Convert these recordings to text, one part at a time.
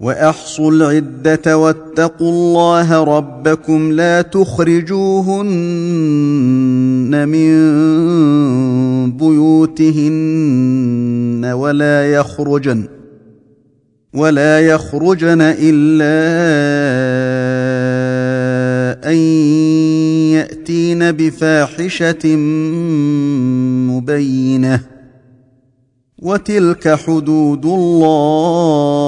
واحصوا العده واتقوا الله ربكم لا تخرجوهن من بيوتهن ولا يخرجن ولا يخرجن الا ان ياتين بفاحشه مبينه. وتلك حدود الله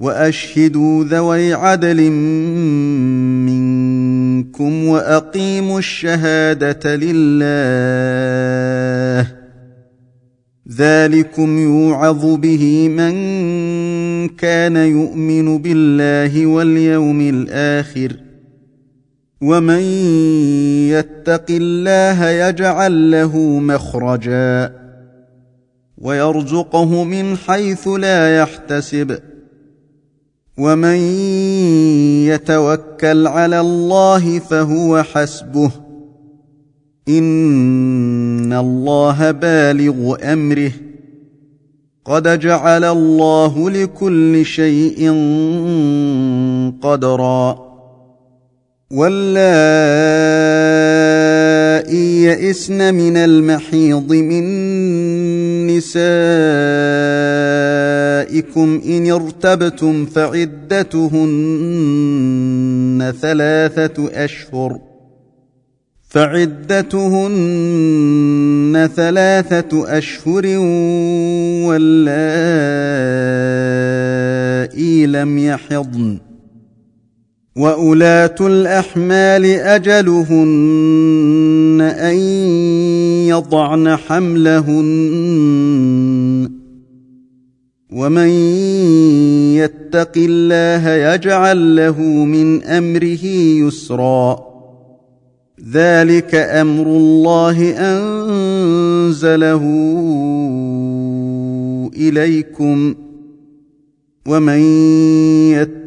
وأشهدوا ذوي عدل منكم وأقيموا الشهادة لله. ذلكم يوعظ به من كان يؤمن بالله واليوم الآخر. ومن يتق الله يجعل له مخرجا. ويرزقه من حيث لا يحتسب. ومن يتوكل على الله فهو حسبه. إن الله بالغ أمره. قد جعل الله لكل شيء قدرا. واللائي يئسن من المحيض من نسائكم إن ارتبتم فعدتهن ثلاثة أشهر فعدتهن ثلاثة أشهر واللائي لم يحضن واولاه الاحمال اجلهن ان يضعن حملهن ومن يتق الله يجعل له من امره يسرا ذلك أمر الله انزله اليكم ومن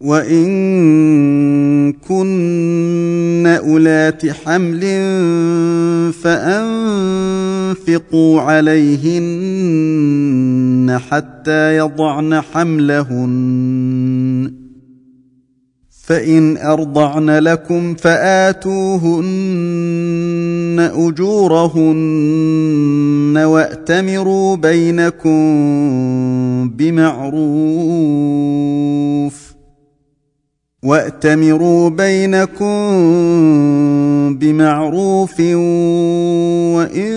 وإن كن أولات حمل فأنفقوا عليهن حتى يضعن حملهن. فإن أرضعن لكم فآتوهن أجورهن وأتمروا بينكم بمعروف. واتمروا بينكم بمعروف وان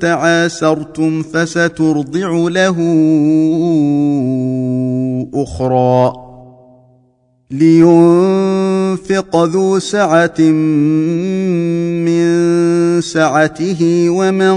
تعاسرتم فسترضع له أخرى لينفق ذو سعه من سعته ومن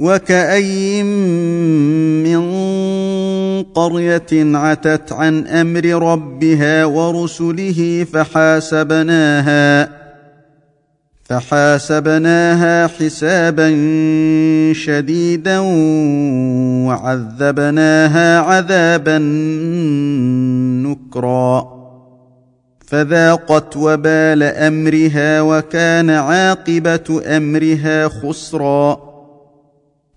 وكأين من قرية عتت عن أمر ربها ورسله فحاسبناها فحاسبناها حسابا شديدا وعذبناها عذابا نكرا. فذاقت وبال أمرها وكان عاقبة أمرها خسرا.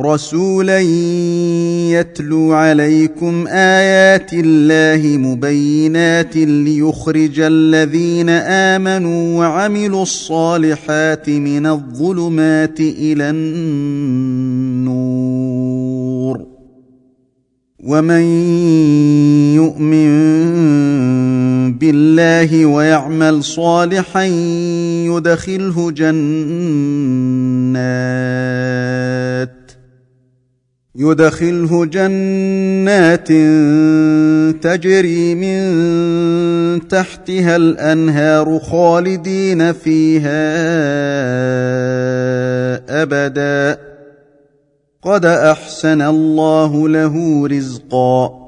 رسولا يتلو عليكم آيات الله مبينات ليخرج الذين آمنوا وعملوا الصالحات من الظلمات إلى النور. ومن يؤمن بالله ويعمل صالحا يدخله جنات يدخله جنات تجري من تحتها الأنهار خالدين فيها أبدا. قد أحسن الله له رزقا.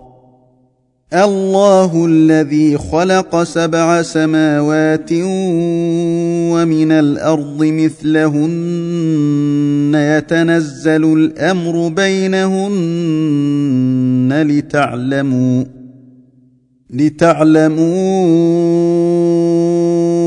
الله الذي خلق سبع سماوات ومن الأرض مثلهن. يتنزل الأمر بينهن لتعلموا لتعلموا